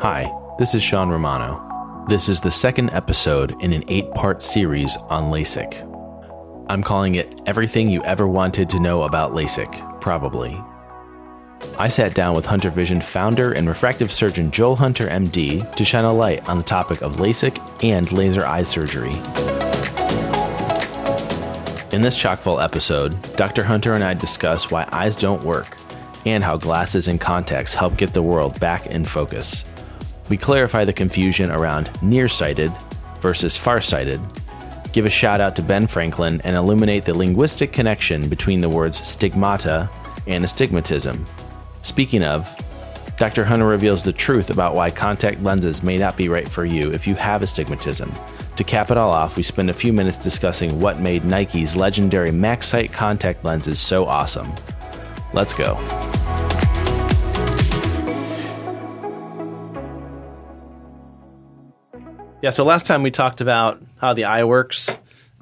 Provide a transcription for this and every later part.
Hi, this is Sean Romano. This is the second episode in an eight part series on LASIK. I'm calling it Everything You Ever Wanted to Know About LASIK, probably. I sat down with Hunter Vision founder and refractive surgeon Joel Hunter, MD, to shine a light on the topic of LASIK and laser eye surgery. In this chock-full episode, Dr. Hunter and I discuss why eyes don't work and how glasses and contacts help get the world back in focus. We clarify the confusion around nearsighted versus farsighted, give a shout out to Ben Franklin, and illuminate the linguistic connection between the words stigmata and astigmatism. Speaking of, Dr. Hunter reveals the truth about why contact lenses may not be right for you if you have astigmatism. To cap it all off, we spend a few minutes discussing what made Nike's legendary MaxSight contact lenses so awesome. Let's go. Yeah, so last time we talked about how the eye works.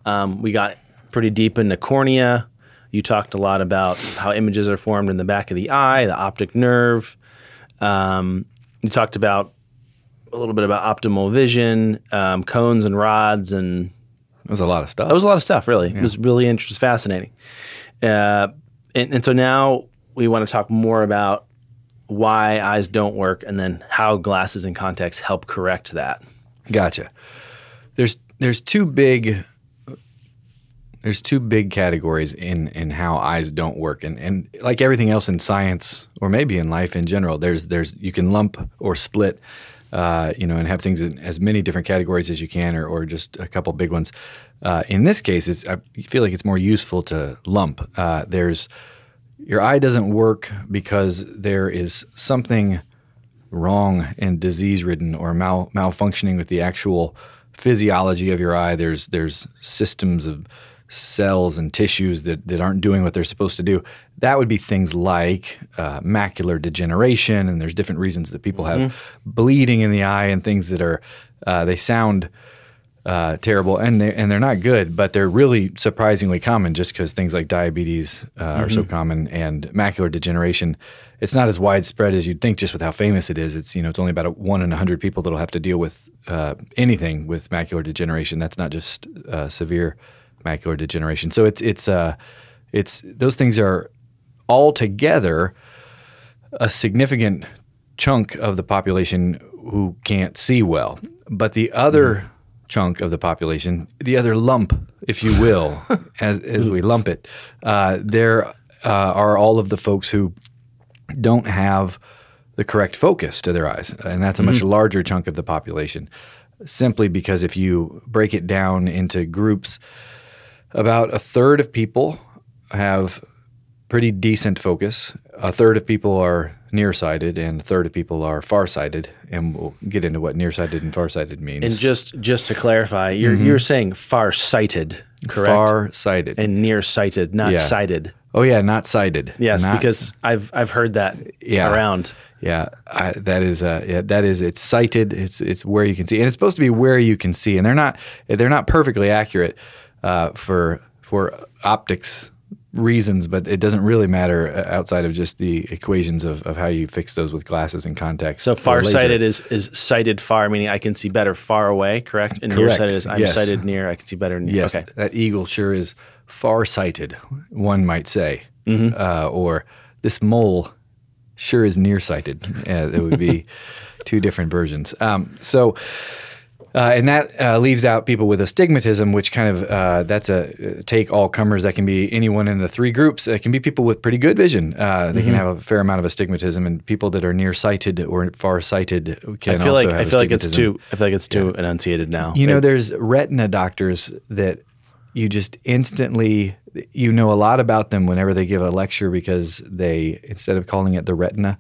Um, we got pretty deep into the cornea. You talked a lot about how images are formed in the back of the eye, the optic nerve. Um, you talked about a little bit about optimal vision, um, cones and rods, and It was a lot of stuff. It was a lot of stuff. Really, it was really interesting, fascinating. Uh, and, and so now we want to talk more about why eyes don't work, and then how glasses and contacts help correct that. Gotcha. There's there's two big there's two big categories in in how eyes don't work, and and like everything else in science or maybe in life in general, there's there's you can lump or split, uh, you know, and have things in as many different categories as you can, or or just a couple big ones. Uh, in this case, it's I feel like it's more useful to lump. Uh, there's your eye doesn't work because there is something wrong and disease ridden or mal- malfunctioning with the actual physiology of your eye. There's there's systems of cells and tissues that, that aren't doing what they're supposed to do. That would be things like uh, macular degeneration, and there's different reasons that people have bleeding in the eye and things that are uh, they sound uh, terrible and they and they're not good, but they're really surprisingly common just because things like diabetes uh, are so common and macular degeneration. It's not as widespread as you'd think, just with how famous it is. It's you know it's only about a, one in a hundred people that'll have to deal with uh, anything with macular degeneration. That's not just uh, severe macular degeneration. So it's it's uh, it's those things are altogether a significant chunk of the population who can't see well. But the other chunk of the population, the other lump, if you will, as, as we lump it, uh, there uh, are all of the folks who don't have the correct focus to their eyes. And that's a much mm-hmm. larger chunk of the population. Simply because if you break it down into groups, about a third of people have pretty decent focus. A third of people are nearsighted, and a third of people are farsighted. And we'll get into what nearsighted and farsighted means. And just just to clarify, you're mm-hmm. you're saying far sighted, correct? far-sighted. and nearsighted, not Yeah. sighted. oh yeah, not sighted. Yes, Not because I've I've heard that Yeah. around. Yeah, I, that is uh, yeah, that is it's sighted. It's it's where you can see, and it's supposed to be where you can see, and they're not they're not perfectly accurate uh, for for optics reasons, but it doesn't really matter uh, outside of just the equations of, of how you fix those with glasses and contacts. So or far sighted is is sighted far, meaning I can see better far away, correct? And Correct. nearsighted is I'm Yes. sighted near, I can see better near. Yes, Okay. that eagle sure is far-sighted. One might say, Mm-hmm. uh, or this mole sure is nearsighted. Uh, it would be two different versions. Um, so, uh, and that uh, leaves out people with astigmatism, which kind of uh, that's a uh, take all comers. That can be anyone in the three groups. It can be people with pretty good vision. Uh, they can Mm-hmm. have a fair amount of astigmatism, and people that are nearsighted or far-sighted can I feel also like have I feel like it's too I feel like it's too enunciated now. You know, It- there's retina doctors that you just instantly you know a lot about them whenever they give a lecture because they instead of calling it the retina,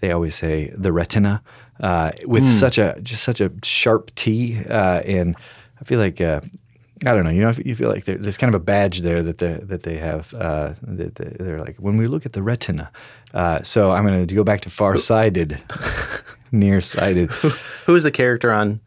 they always say the retina uh, with Hmm. such a just such a sharp T. Uh, and I feel like. Uh, I don't know. You know, you feel like there- there's kind of a badge there that they that they have. Uh, that they- they're like when we look at the retina. Uh, so I'm going to go back to far-sighted, nearsighted. who is the character on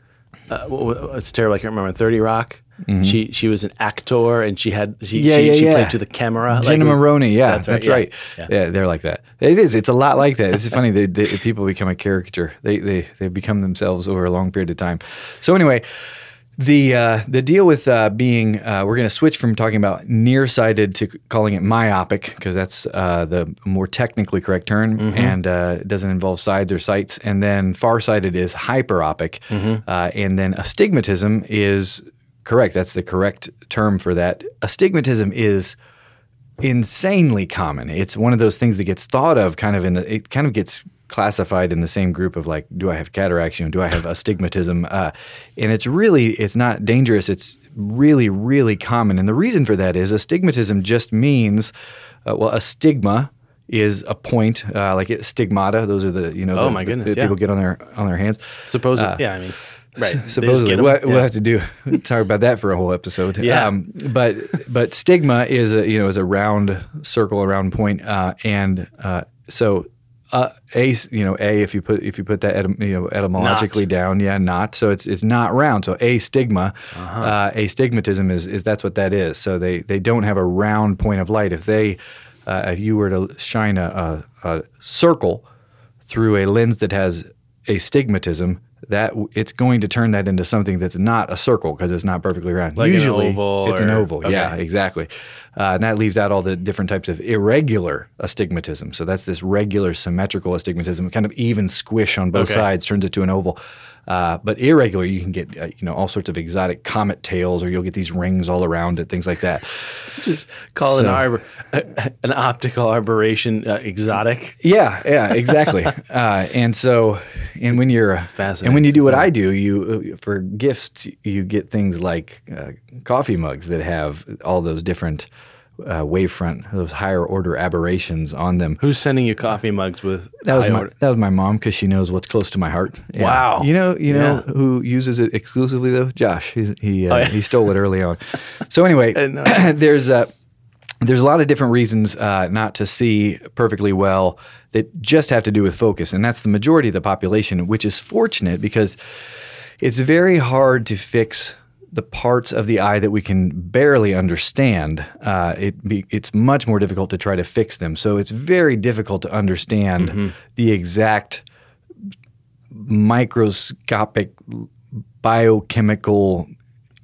uh, it's terrible. I can't remember. Thirty Rock. She she was an actor and she had she Mm-hmm. Yeah, she, yeah, she yeah. played to the camera. Jenna like, Maroney, yeah, That's that's right, right. yeah, they're like that. It is. It's a lot like that. It's funny. They, they, people become a caricature. They they they become themselves over a long period of time. So anyway, the uh, the deal with uh, being uh, we're going to switch from talking about nearsighted to calling it myopic because that's uh, the more technically correct term and uh, it doesn't involve sides or sights. And then farsighted is hyperopic, uh, and then astigmatism is correct. That's the correct term for that. Astigmatism is insanely common. It's one of those things that gets thought of kind of in the, it kind of gets classified in the same group of like, do I have cataracts? You know, do I have astigmatism? Uh, and it's really, it's not dangerous. It's really, really common. And the reason for that is astigmatism just means, uh, well, a stigma is a point, uh, like it, stigmata. Those are the, you know, Oh the- my the- goodness, yeah. people get on their, on their hands. Supposedly, yeah. I mean, right. Supposedly, we'll, we'll have to do talk about that for a whole episode. Yeah. Um, but but stigma is a you know is a round circle, a round point, uh, and uh, so uh, a you know a if you put if you put that etym- you know etymologically Not. down, yeah, not so it's it's not round. So a stigma, Uh-huh. uh, astigmatism is is that's what that is. So they they don't have a round point of light. If they uh, if you were to shine a, a, a circle through a lens that has astigmatism, that it's going to turn that into something that's not a circle because it's not perfectly round. Like an Usually, oval it's an or- oval. Yeah, exactly. Uh, and that leaves out all the different types of irregular astigmatism. So that's this regular symmetrical astigmatism, kind of even squish on both Okay. sides turns it to an oval. Uh, but irregular, you can get uh, you know all sorts of exotic comet tails, or you'll get these rings all around it, things like that. just call an So- arbor, an optical aberration uh, exotic. Yeah, yeah, exactly. uh, and so, and when you're, fascinating. and when you do what I do, you uh, for gifts, you get things like uh, coffee mugs that have all those different uh, wavefront, those higher order aberrations on them. Who's sending you coffee mugs with? That was my order- that was my mom because she knows what's close to my heart. Yeah. Wow. You know, you know Yeah. who uses it exclusively though? Josh. He's, he uh, Oh, yeah. he stole it early on. So anyway, didn't there's uh, there's a lot of different reasons uh, not to see perfectly well that just have to do with focus, and that's the majority of the population, which is fortunate because it's very hard to fix the parts of the eye that we can barely understand. Uh, it be, it's much more difficult to try to fix them. So it's very difficult to understand the exact microscopic biochemical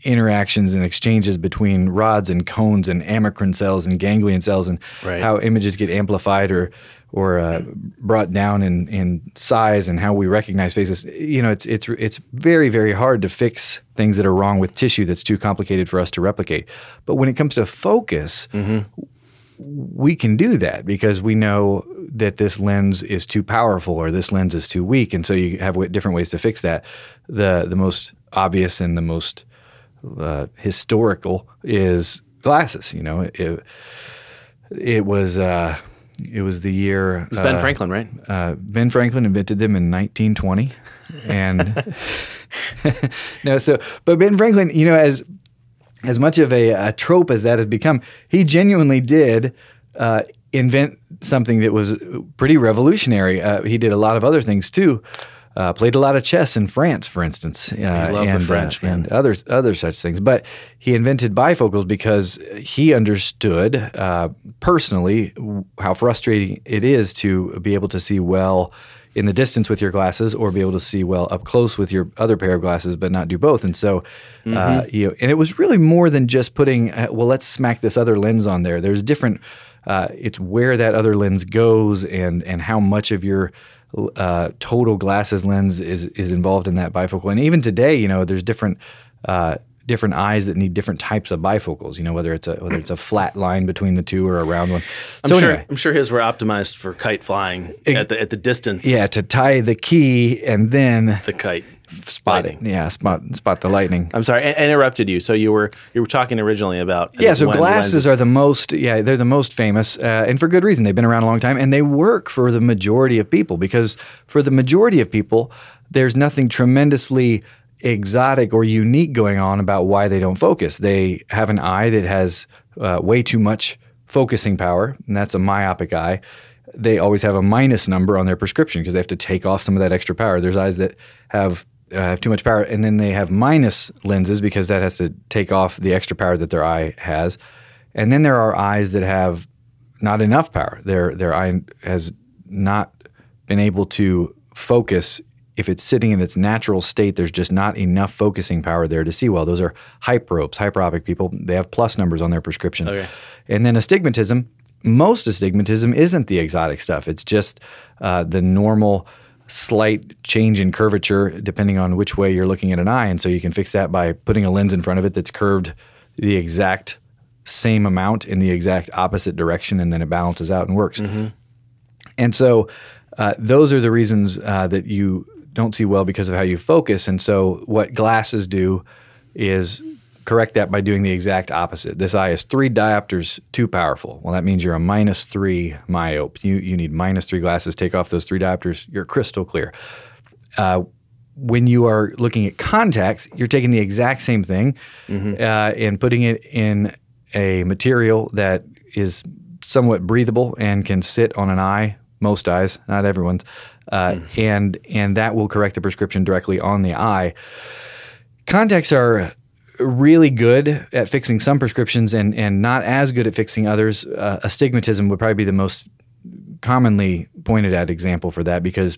interactions and exchanges between rods and cones and amacrine cells and ganglion cells and Right. how images get amplified or or uh, brought down in, in size and how we recognize faces. You know, it's it's it's very very hard to fix things that are wrong with tissue that's too complicated for us to replicate. But when it comes to focus, we can do that because we know that this lens is too powerful or this lens is too weak, and so you have w- different ways to fix that. The the most obvious and the most uh, historical is glasses. You know, it, it was uh, it was the year It was Ben uh, Franklin, right? uh, Ben Franklin invented them in 1920, and no, so but Ben Franklin, you know, as as much of a, a trope as that has become, he genuinely did uh, invent something that was pretty revolutionary. Uh, he did a lot of other things too. Uh, played a lot of chess in France, for instance. Uh, love the and, French, uh, man. and other other such things. But he invented bifocals because he understood uh, personally how frustrating it is to be able to see well in the distance with your glasses, or be able to see well up close with your other pair of glasses, but not do both. And so, uh, Mm-hmm. you know, and it was really more than just putting. Uh, well, let's smack this other lens on there. There's different. Uh, it's where that other lens goes, and and how much of your uh, total glasses lens is is involved in that bifocal. And even today, you know, there's different uh, different eyes that need different types of bifocals. You know, whether it's a whether it's a flat line between the two or a round one. I'm sure. anyway, I'm sure his were optimized for kite flying at the at the distance. yeah, to tie the key and then the kite spot lightning. Yeah, spot spot the lightning. I'm sorry, I interrupted you. So you were you were talking originally about Yeah, so glasses lenses- are the most yeah they're the most famous, uh, and for good reason. They've been around a long time, and they work for the majority of people because for the majority of people, there's nothing tremendously exotic or unique going on about why they don't focus. They have an eye that has uh, way too much focusing power, and that's a myopic eye. They always have a minus number on their prescription because they have to take off some of that extra power. There's eyes that have uh, have too much power, and then they have minus lenses because that has to take off the extra power that their eye has. And then there are eyes that have not enough power. Their their eye has not been able to focus. If it's sitting in its natural state, there's just not enough focusing power there to see well. Those are hyperopes, hyperopic people. They have plus numbers on their prescription. Okay. And then astigmatism. Most astigmatism isn't the exotic stuff. It's just uh, the normal slight change in curvature depending on which way you're looking at an eye. And so you can fix that by putting a lens in front of it that's curved the exact same amount in the exact opposite direction, and then it balances out and works. And so uh, those are the reasons uh, that you don't see well because of how you focus. And so what glasses do is correct that by doing the exact opposite. This eye is three diopters too powerful. Well, that means you're a minus three myope. You you need minus three glasses. Take off those three diopters. You're crystal clear. Uh, when you are looking at contacts, you're taking the exact same thing uh, and putting it in a material that is somewhat breathable and can sit on an eye. Most eyes, not everyone's, uh, and and that will correct the prescription directly on the eye. Contacts are really good at fixing some prescriptions and and not as good at fixing others. Uh, astigmatism would probably be the most commonly pointed at example for that because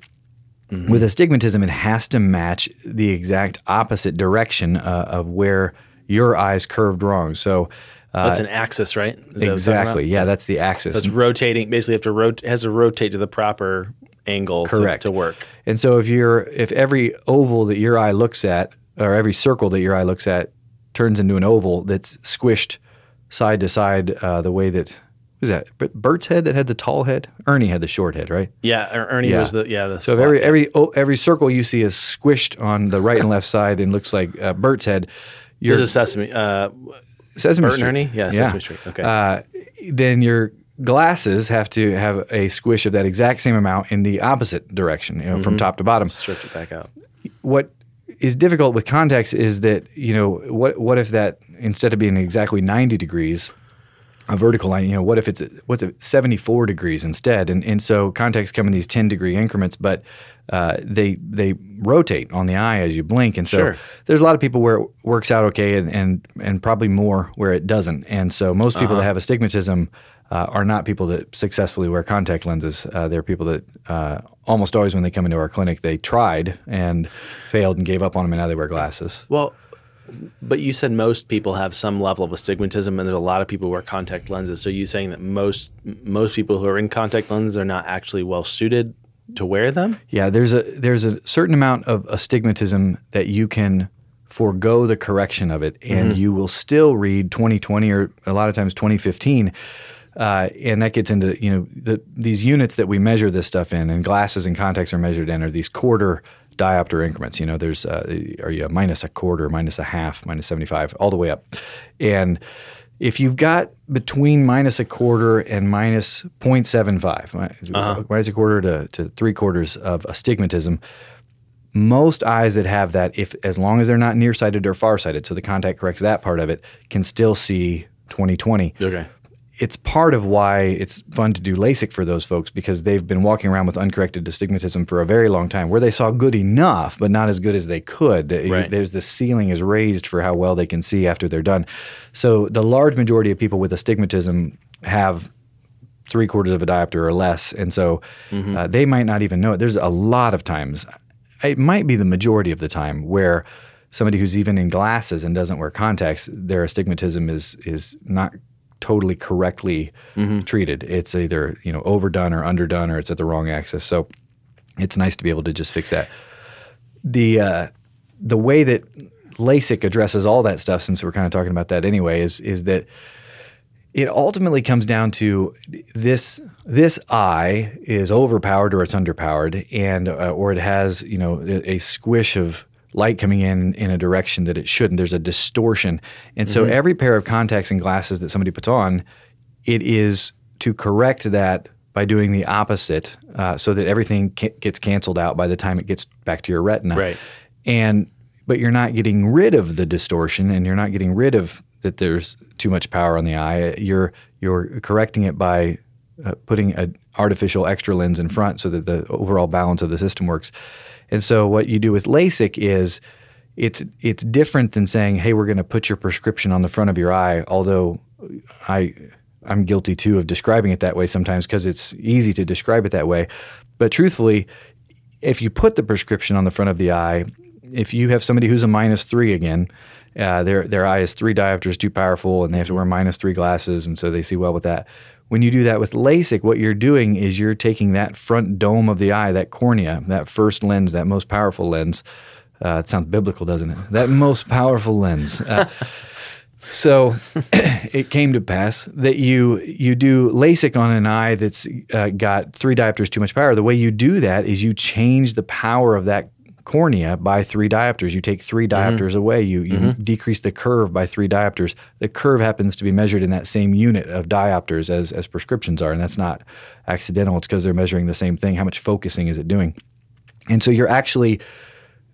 with astigmatism it has to match the exact opposite direction uh, of where your eyes curved wrong. So uh, That's an axis, right? Is that what it's talking exactly, about? yeah, that's the axis. It's rotating. Basically, have to rot- has to rotate to the proper angle to- Correct. To, work. And so if you're if every oval that your eye looks at or every circle that your eye looks at turns into an oval that's squished side to side uh, the way that was that Bert's head that had the tall head? Ernie had the short head, right? Yeah, Er- Ernie Yeah. was the yeah the. So every every oh, every circle you see is squished on the right and left side and looks like uh, Bert's head, your This is Sesame. Uh, Sesame Bert and Street. Ernie? Yeah, Sesame Street. Okay. Uh, then your glasses have to have a squish of that exact same amount in the opposite direction, you know, Mm-hmm. from top to bottom. stretch it back out. what is difficult with contacts is that you know what what if that instead of being exactly 90 degrees a vertical line you know what if it's what's it 74 degrees instead and and so contacts come in these 10 degree increments but uh, they they rotate on the eye as you blink and so Sure. there's a lot of people where it works out okay and and, and probably more where it doesn't and so most people that have astigmatism uh, are not people that successfully wear contact lenses. Uh, they're people that uh, almost always, when they come into our clinic, they tried and failed and gave up on them, and now they wear glasses. Well, but you said most people have some level of astigmatism, and there's a lot of people who wear contact lenses. So you saying that most most people who are in contact lenses are not actually well suited to wear them? Yeah, there's a there's a certain amount of astigmatism that you can forego the correction of it, and mm-hmm. you will still read 2020 or a lot of times 2015. Uh, and that gets into you know the, these units that we measure this stuff in, and glasses and contacts are measured in are these quarter diopter increments. You know, there's uh, are you a minus a quarter, minus a half, minus 75, all the way up. And if you've got between minus a quarter and minus 0.75, mi- minus a quarter to, to three quarters of astigmatism, most eyes that have that, if as long as they're not nearsighted or farsighted, so the contact corrects that part of it, can still see 20/20 Okay. It's part of why it's fun to do LASIK for those folks because they've been walking around with uncorrected astigmatism for a very long time, where they saw good enough, but not as good as they could. Right. There's the ceiling is raised for how well they can see after they're done. So the large majority of people with astigmatism have three quarters of a diopter or less, and so uh, they might not even know it. There's a lot of times, it might be the majority of the time, where somebody who's even in glasses and doesn't wear contacts, their astigmatism is is not totally correctly treated. It's either you know overdone or underdone, or it's at the wrong axis. So it's nice to be able to just fix that. The uh, the way that LASIK addresses all that stuff, since we're kind of talking about that anyway, is is that it ultimately comes down to this this eye is overpowered or it's underpowered and uh, or it has you know a, a squish of light coming in in a direction that it shouldn't. There's a distortion. And so every pair of contacts and glasses that somebody puts on it is to correct that by doing the opposite uh, so that everything ca- gets canceled out by the time it gets back to your retina. Right. and but you're not getting rid of the distortion and you're not getting rid of that there's too much power on the eye. You're you're correcting it by uh, putting an artificial extra lens in front so that the overall balance of the system works. And so what you do with LASIK is it's it's different than saying, "Hey, we're going to put your prescription on the front of your eye." Although I I'm guilty too of describing it that way sometimes because it's easy to describe it that way. But truthfully, if you put the prescription on the front of the eye, if you have somebody who's a minus three again, uh, their their eye is three diopters too powerful, and they have to wear minus three glasses, and so they see well with that. When you do that with LASIK, what you're doing is you're taking that front dome of the eye, that cornea, that first lens, that most powerful lens. Uh, it sounds biblical, doesn't it? That most powerful lens. Uh, so it came to pass that you you do LASIK on an eye that's uh, got three diopters too much power. The way you do that is you change the power of that cornea by three diopters. You take three mm-hmm. diopters mm-hmm. away. You, you mm-hmm. decrease the curve by three diopters. The curve happens to be measured in that same unit of diopters as, as prescriptions are, and that's not accidental. It's because they're measuring the same thing. How much focusing is it doing? And so you're actually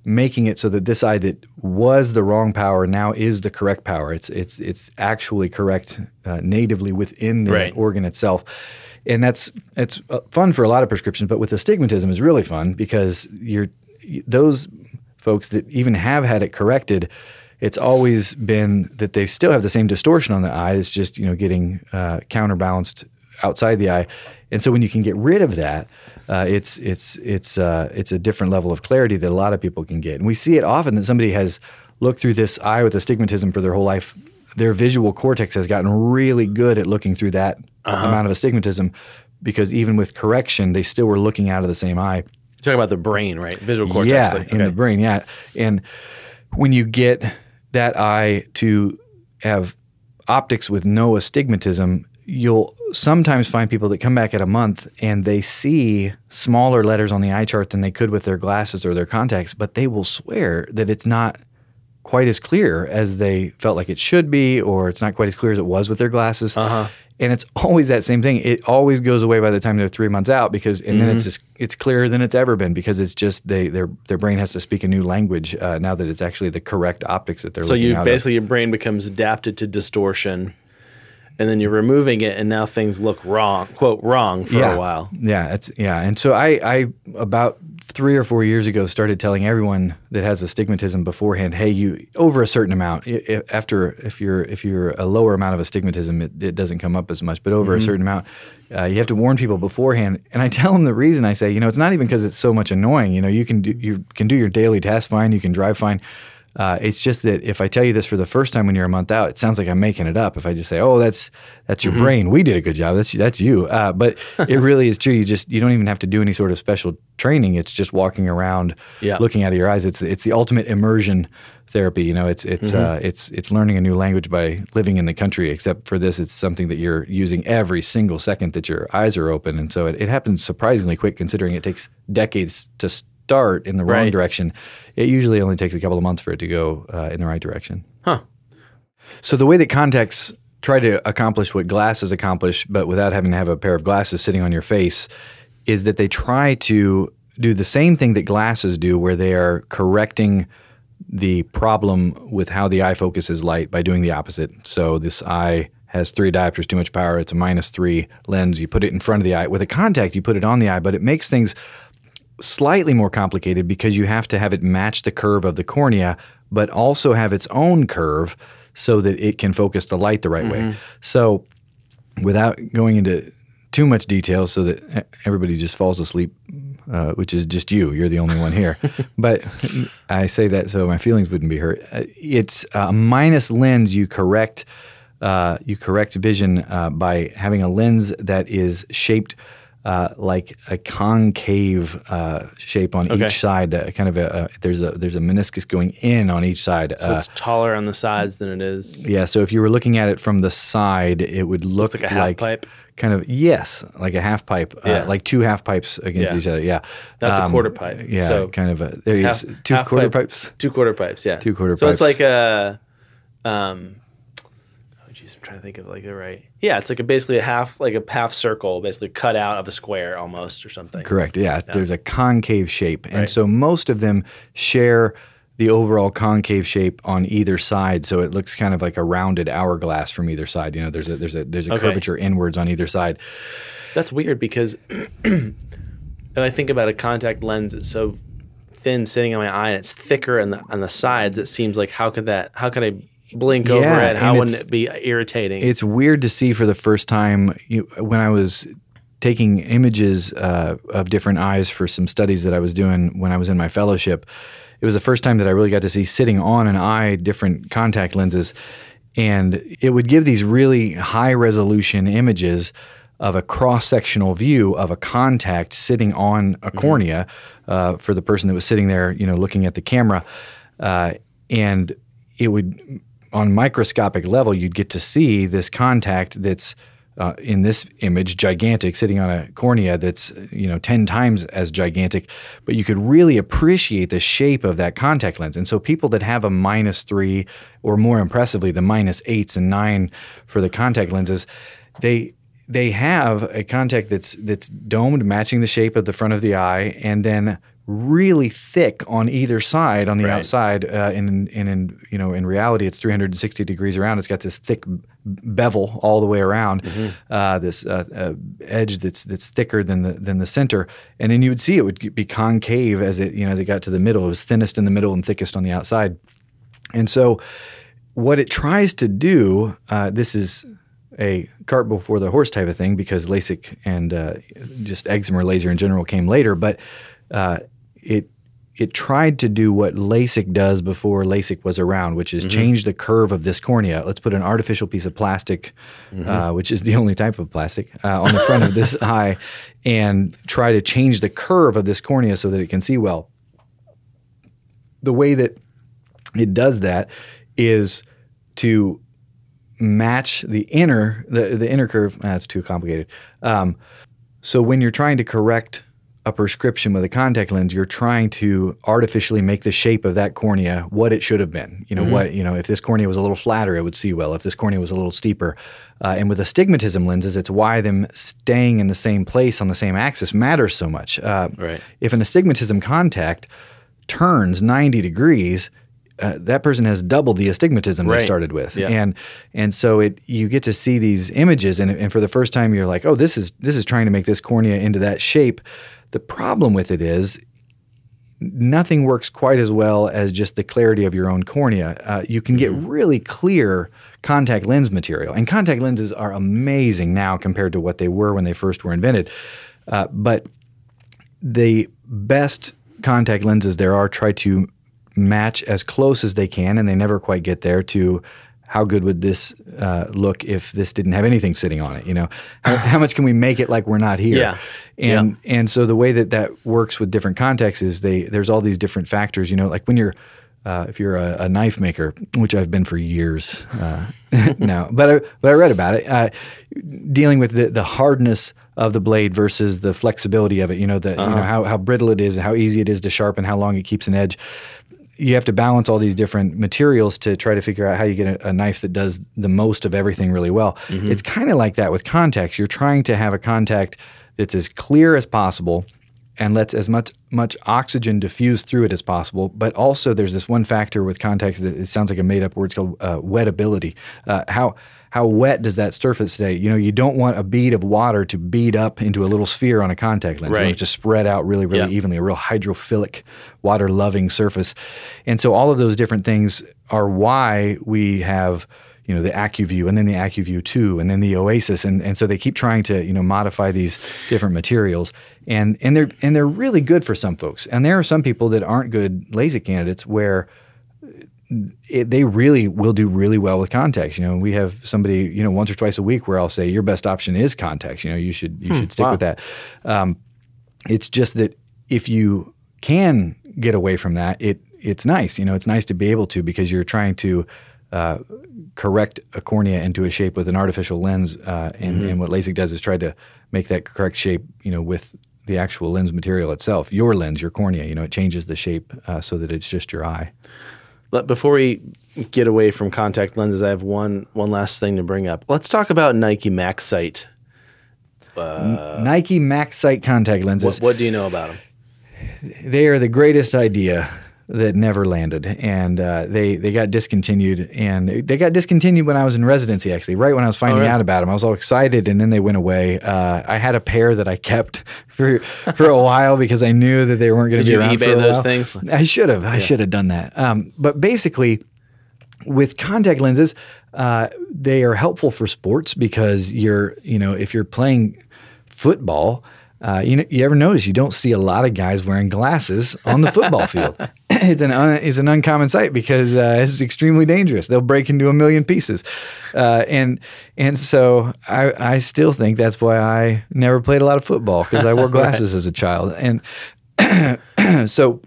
making it so that this eye that was the wrong power now is the correct power. It's it's it's actually correct uh, natively within the right. organ itself. And that's it's uh, fun for a lot of prescriptions, but with astigmatism is really fun because you're those folks that even have had it corrected, it's always been that they still have the same distortion on the eye. It's just you know getting uh, counterbalanced outside the eye. And so when you can get rid of that, uh, it's it's it's uh, it's a different level of clarity that a lot of people can get. And we see it often that somebody has looked through this eye with astigmatism for their whole life. Their visual cortex has gotten really good at looking through that uh-huh. amount of astigmatism because even with correction, they still were looking out of the same eye. Talking about the brain, right? Visual cortex. Yeah, like, okay. in the brain. Yeah, and when you get that eye to have optics with no astigmatism, you'll sometimes find people that come back at a month and they see smaller letters on the eye chart than they could with their glasses or their contacts, but they will swear that it's not quite as clear as they felt like it should be, or it's not quite as clear as it was with their glasses. Uh-huh. And it's always that same thing. It always goes away by the time they're three months out because, and mm-hmm. then it's mm-hmm. just, it's clearer than it's ever been because it's just they their their brain has to speak a new language uh, now that it's actually the correct optics that they're. Looking at. So you basically of. your brain becomes adapted to distortion and then you're removing it and now things look wrong quote wrong for yeah. a while yeah it's yeah and so I, I about three or four years ago started telling everyone that has astigmatism beforehand hey you over a certain amount if, after if you're if you're a lower amount of astigmatism it, it doesn't come up as much but over mm-hmm. a certain amount uh, you have to warn people beforehand and i tell them the reason i say you know it's not even because it's so much annoying you know you can do you can do your daily tasks fine you can drive fine uh, it's just that if I tell you this for the first time when you're a month out, it sounds like I'm making it up. If I just say, "Oh, that's that's your mm-hmm. brain," we did a good job. That's that's you. Uh, but it really is true. You just you don't even have to do any sort of special training. It's just walking around, yeah. looking out of your eyes. It's it's the ultimate immersion therapy. You know, it's it's mm-hmm. uh, it's it's learning a new language by living in the country. Except for this, it's something that you're using every single second that your eyes are open, and so it, it happens surprisingly quick, considering it takes decades to start in the wrong right. direction, it usually only takes a couple of months for it to go uh, in the right direction. Huh. So the way that contacts try to accomplish what glasses accomplish, but without having to have a pair of glasses sitting on your face, is that they try to do the same thing that glasses do, where they are correcting the problem with how the eye focuses light by doing the opposite. So this eye has three diopters, too much power. It's a minus three lens. You put it in front of the eye. With a contact, you put it on the eye, but it makes things slightly more complicated because you have to have it match the curve of the cornea, but also have its own curve so that it can focus the light the right mm-hmm. way. So, without going into too much detail, so that everybody just falls asleep, uh, which is just you. You're the only one here. but I say that so my feelings wouldn't be hurt. Uh, it's a minus lens. You correct. Uh, you correct vision uh, by having a lens that is shaped uh, like a concave uh, shape on okay. each side. Uh, kind of a, there's a there's a meniscus going in on each side. So it's uh, taller on the sides than it is. Yeah. So if you were looking at it from the side, it would look like a half like pipe. Kind of yes, like a half pipe, uh, yeah. like two half pipes against yeah. each other. Yeah, that's um, a quarter pipe. Yeah, so kind of a there half, two quarter pipe, pipes. Two quarter pipes. Yeah, two quarter. So pipes. it's like a um, I'm trying to think of like the right. Yeah, it's like a basically a half like a half circle, basically cut out of a square almost or something. Correct. Yeah, yeah. there's a concave shape, and right. so most of them share the overall concave shape on either side, so it looks kind of like a rounded hourglass from either side. You know, there's a there's a there's a Okay. curvature inwards on either side. That's weird because when I think about a contact lens, it's so thin sitting on my eye, and it's thicker on the on the sides. It seems like how could that? How could I blink over Yeah, it? How wouldn't it be irritating? It's weird to see for the first time you, when I was taking images uh, of different eyes for some studies that I was doing when I was in my fellowship. It was the first time that I really got to see sitting on an eye different contact lenses, and it would give these really high resolution images of a cross sectional view of a contact sitting on a cornea uh, for the person that was sitting there, you know, looking at the camera, uh, and it would on microscopic level, you'd get to see this contact that's uh, in this image gigantic, sitting on a cornea that's you know ten times as gigantic, but you could really appreciate the shape of that contact lens. And so, people that have a minus three, or more impressively, the minus eights and nine for the contact lenses, they they have a contact that's that's domed, matching the shape of the front of the eye, and then really thick on either side on the Right. outside. Uh, and, and in you know in reality, it's 360 degrees around. It's got this thick bevel all the way around, uh, this uh, uh, edge that's that's thicker than the than the center. And then you would see it would be concave as it you know as it got to the middle. It was thinnest in the middle and thickest on the outside. And so, what it tries to do, uh, this is a cart before the horse type of thing because LASIK and uh, just excimer laser in general came later, but uh, it it tried to do what LASIK does before LASIK was around, which is change the curve of this cornea. Let's put an artificial piece of plastic, uh, which is the only type of plastic, uh, on the front of this eye, and try to change the curve of this cornea so that it can see well. The way that it does that is to match the inner the, the inner curve. ah, That's too complicated. Um, so when you're trying to correct a prescription with a contact lens, you're trying to artificially make the shape of that cornea what it should have been. You know what you know if this cornea was a little flatter, it would see well. If this cornea was a little steeper, uh, and with astigmatism lenses, it's why them staying in the same place on the same axis matters so much. Uh, Right. If an astigmatism contact turns 90 degrees, uh, that person has doubled the astigmatism Right. they started with, Yeah. and and so it you get to see these images, and, and for the first time you're like, oh, this is this is trying to make this cornea into that shape. The problem with it is nothing works quite as well as just the clarity of your own cornea. Uh, you can get really clear contact lens material, and contact lenses are amazing now compared to what they were when they first were invented. Uh, but the best contact lenses there are try to match as close as they can, and they never quite get there to how good would this uh, look if this didn't have anything sitting on it? You know, how, how much can we make it like we're not here? Yeah. And and so the way that that works with different contexts is they there's all these different factors. You know, like when you're uh, if you're a, a knife maker, which I've been for years uh, now, but I, but I read about it, uh, dealing with the, the hardness of the blade versus the flexibility of it. You know, the you know how, how brittle it is, how easy it is to sharpen, how long it keeps an edge. You have to balance all these different materials to try to figure out how you get a, a knife that does the most of everything really well. It's kind of like that with contacts. You're trying to have a contact that's as clear as possible and lets as much much oxygen diffuse through it as possible. But also, there's this one factor with contacts that it sounds like a made up word. It's called uh, wettability. Uh, how how wet does that surface stay? You know, you don't want a bead of water to bead up into a little sphere on a contact lens. You want Right. it to spread out really, really Yeah. evenly, a real hydrophilic, water loving surface. And so, all of those different things are why we have you know the Acuvue and then the Acuvue 2 and then the Oasys and, and so they keep trying to you know modify these different materials and and they're and they're really good for some folks and there are some people that aren't good LASIK candidates where it, they really will do really well with contacts. You know, we have somebody, you know, once or twice a week where I'll say your best option is contacts. You know, you should you should stick wow. with that. Um, it's just that if you can get away from that, it it's nice. You know, it's nice to be able to because you're trying to uh, correct a cornea into a shape with an artificial lens, uh, and, and what LASIK does is try to make that correct shape. You know, with the actual lens material itself, your lens, your cornea. You know, it changes the shape uh, so that it's just your eye. But before we get away from contact lenses, I have one one last thing to bring up. Let's talk about Nike MaxSight. Nike MaxSight contact lenses. What, what do you know about them? They are the greatest idea that never landed, and uh, they they got discontinued, and they got discontinued when I was in residency. Actually, right when I was finding really? out about them, I was all excited, and then they went away. Uh, I had a pair that I kept for for a while because I knew that they weren't going to be you around eBay for those while. things? I should have. I should have done that. Um, but basically, with contact lenses, uh, they are helpful for sports because you're, you know, if you're playing football, uh, you know, you ever notice you don't see a lot of guys wearing glasses on the football field. it's an un, it's an uncommon sight because uh, it's extremely dangerous. They'll break into a million pieces, uh, and and so I I still think that's why I never played a lot of football because I wore glasses as a child, and so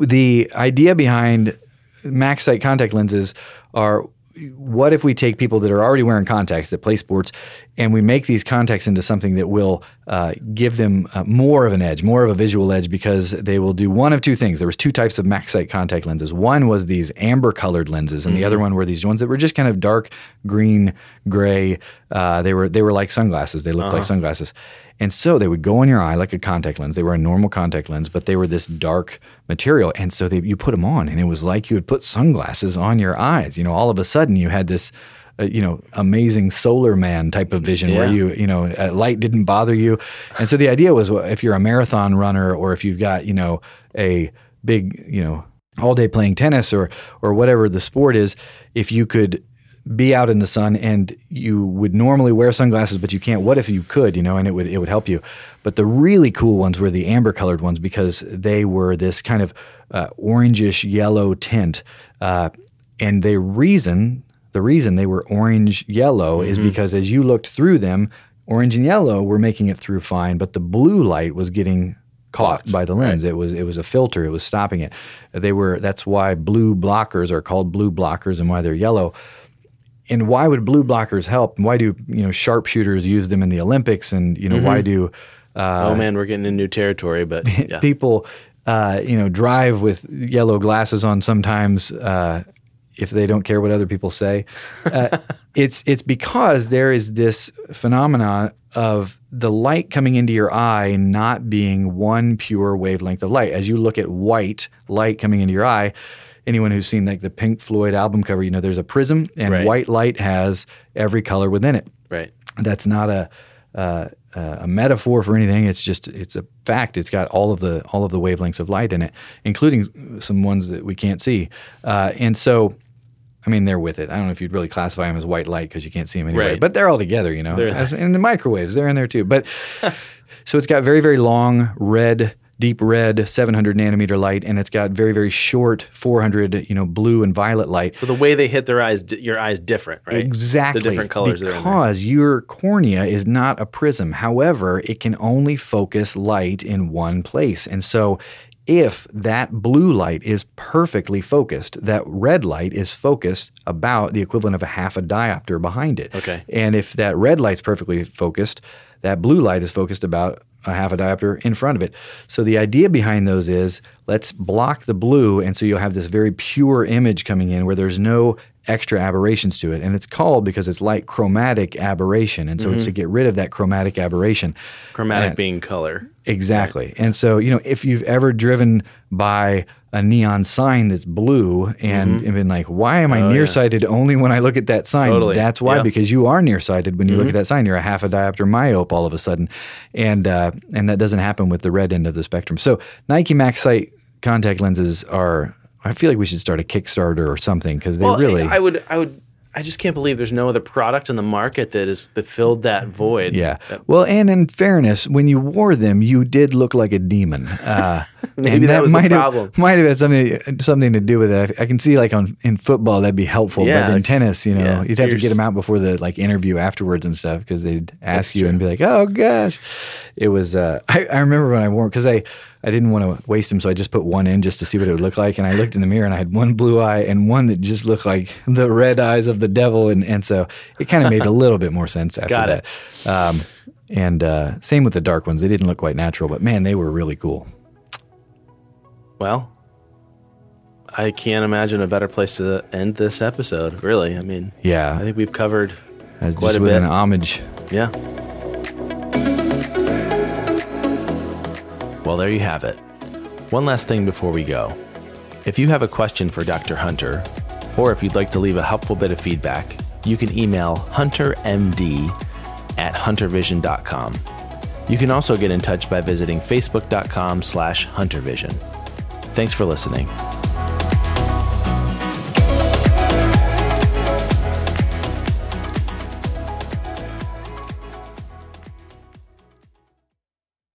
the idea behind max sight contact lenses are what if we take people that are already wearing contacts that play sports and we make these contacts into something that will uh, give them uh, more of an edge, more of a visual edge because they will do one of two things. There was two types of MaxSight contact lenses. One was these amber colored lenses and the other one were these ones that were just kind of dark green, gray. Uh, they were they were like sunglasses. They looked like sunglasses. And so they would go in your eye like a contact lens. They were a normal contact lens, but they were this dark material. And so they, you put them on, and it was like you would put sunglasses on your eyes. You know, all of a sudden you had this, uh, you know, amazing solar man type of vision where you, you know, uh, light didn't bother you. And so the idea was well, if you're a marathon runner or if you've got, you know, a big, you know, all day playing tennis or or whatever the sport is, if you could be out in the sun and you would normally wear sunglasses, but you can't. What if you could, you know, and it would it would help you. But the really cool ones were the amber colored ones because they were this kind of uh, orangish yellow tint, uh, and the reason the reason they were orange yellow is because as you looked through them, orange and yellow were making it through fine, but the blue light was getting caught by the lens. It was it was a filter. It was stopping it. They were that's why blue blockers are called blue blockers and why they're yellow. And why would blue blockers help? Why do you know sharpshooters use them in the Olympics? And you know why do uh, oh man, we're getting in new territory, but yeah. people uh, you know drive with yellow glasses on sometimes uh, if they don't care what other people say? Uh, it's it's because there is this phenomenon of the light coming into your eye not being one pure wavelength of light. As you look at white light coming into your eye, anyone who's seen like the Pink Floyd album cover, you know there's a prism and Right. white light has every color within it right. that's not a uh, a metaphor for anything. It's just it's a fact. It's got all of the all of the wavelengths of light in it, including some ones that we can't see. Uh, and so, I mean, they're with it. I don't know if you'd really classify them as white light because you can't see them anyway. Right. But they're all together, you know. As, the microwaves, they're in there too. But so it's got very very long red. Deep red, 700 nanometer light, and it's got very, very short 400, you know, blue and violet light. So the way they hit their eyes, your eyes different, right? Exactly. The different colors. Because your cornea is not a prism. However, it can only focus light in one place. And so if that blue light is perfectly focused, that red light is focused about the equivalent of a half a diopter behind it. Okay. And if that red light's perfectly focused, that blue light is focused about a half a diopter in front of it. So the idea behind those is let's block the blue, and so you'll have this very pure image coming in where there's no extra aberrations to it. And it's called because it's like chromatic aberration. And so it's mm-hmm. to get rid of that chromatic aberration. Chromatic And- being color. Exactly. And so, you know, if you've ever driven by a neon sign that's blue and, and been like, why am I nearsighted only when I look at that sign? Totally. That's why, Yeah. because you are nearsighted when you look at that sign. You're a half a diopter myope all of a sudden. And, uh, and that doesn't happen with the red end of the spectrum. So Nike MaxSight contact lenses are, I feel like we should start a Kickstarter or something because they Well, really. I would, I would, I just can't believe there's no other product in the market that is that filled that void. Yeah. Well, and in fairness, when you wore them, you did look like a demon. Uh, Maybe and that was the might problem. Have, might have had something something to do with it. I can see like on in football that'd be helpful, Yeah, but in like, tennis, you know, yeah, you'd have to get them out before the like interview afterwards and stuff because they'd ask you and be like, "Oh gosh," it was. Uh, I, I remember when I wore because I I didn't want to waste them, so I just put one in just to see what it would look like, and I looked in the mirror and I had one blue eye and one that just looked like the red eyes of the devil, and and so it kind of made a little bit more sense after Got that. it. Um, and uh, same with the dark ones; they didn't look quite natural, but man, they were really cool. Well, I can't imagine a better place to end this episode. Really, I mean, Yeah, I think we've covered. as quite a with bit. an homage. Yeah. Well, there you have it. One last thing before we go. If you have a question for Dr. Hunter, or if you'd like to leave a helpful bit of feedback, you can email huntermd at huntervision.com. You can also get in touch by visiting facebook.com slash huntervision. Thanks for listening.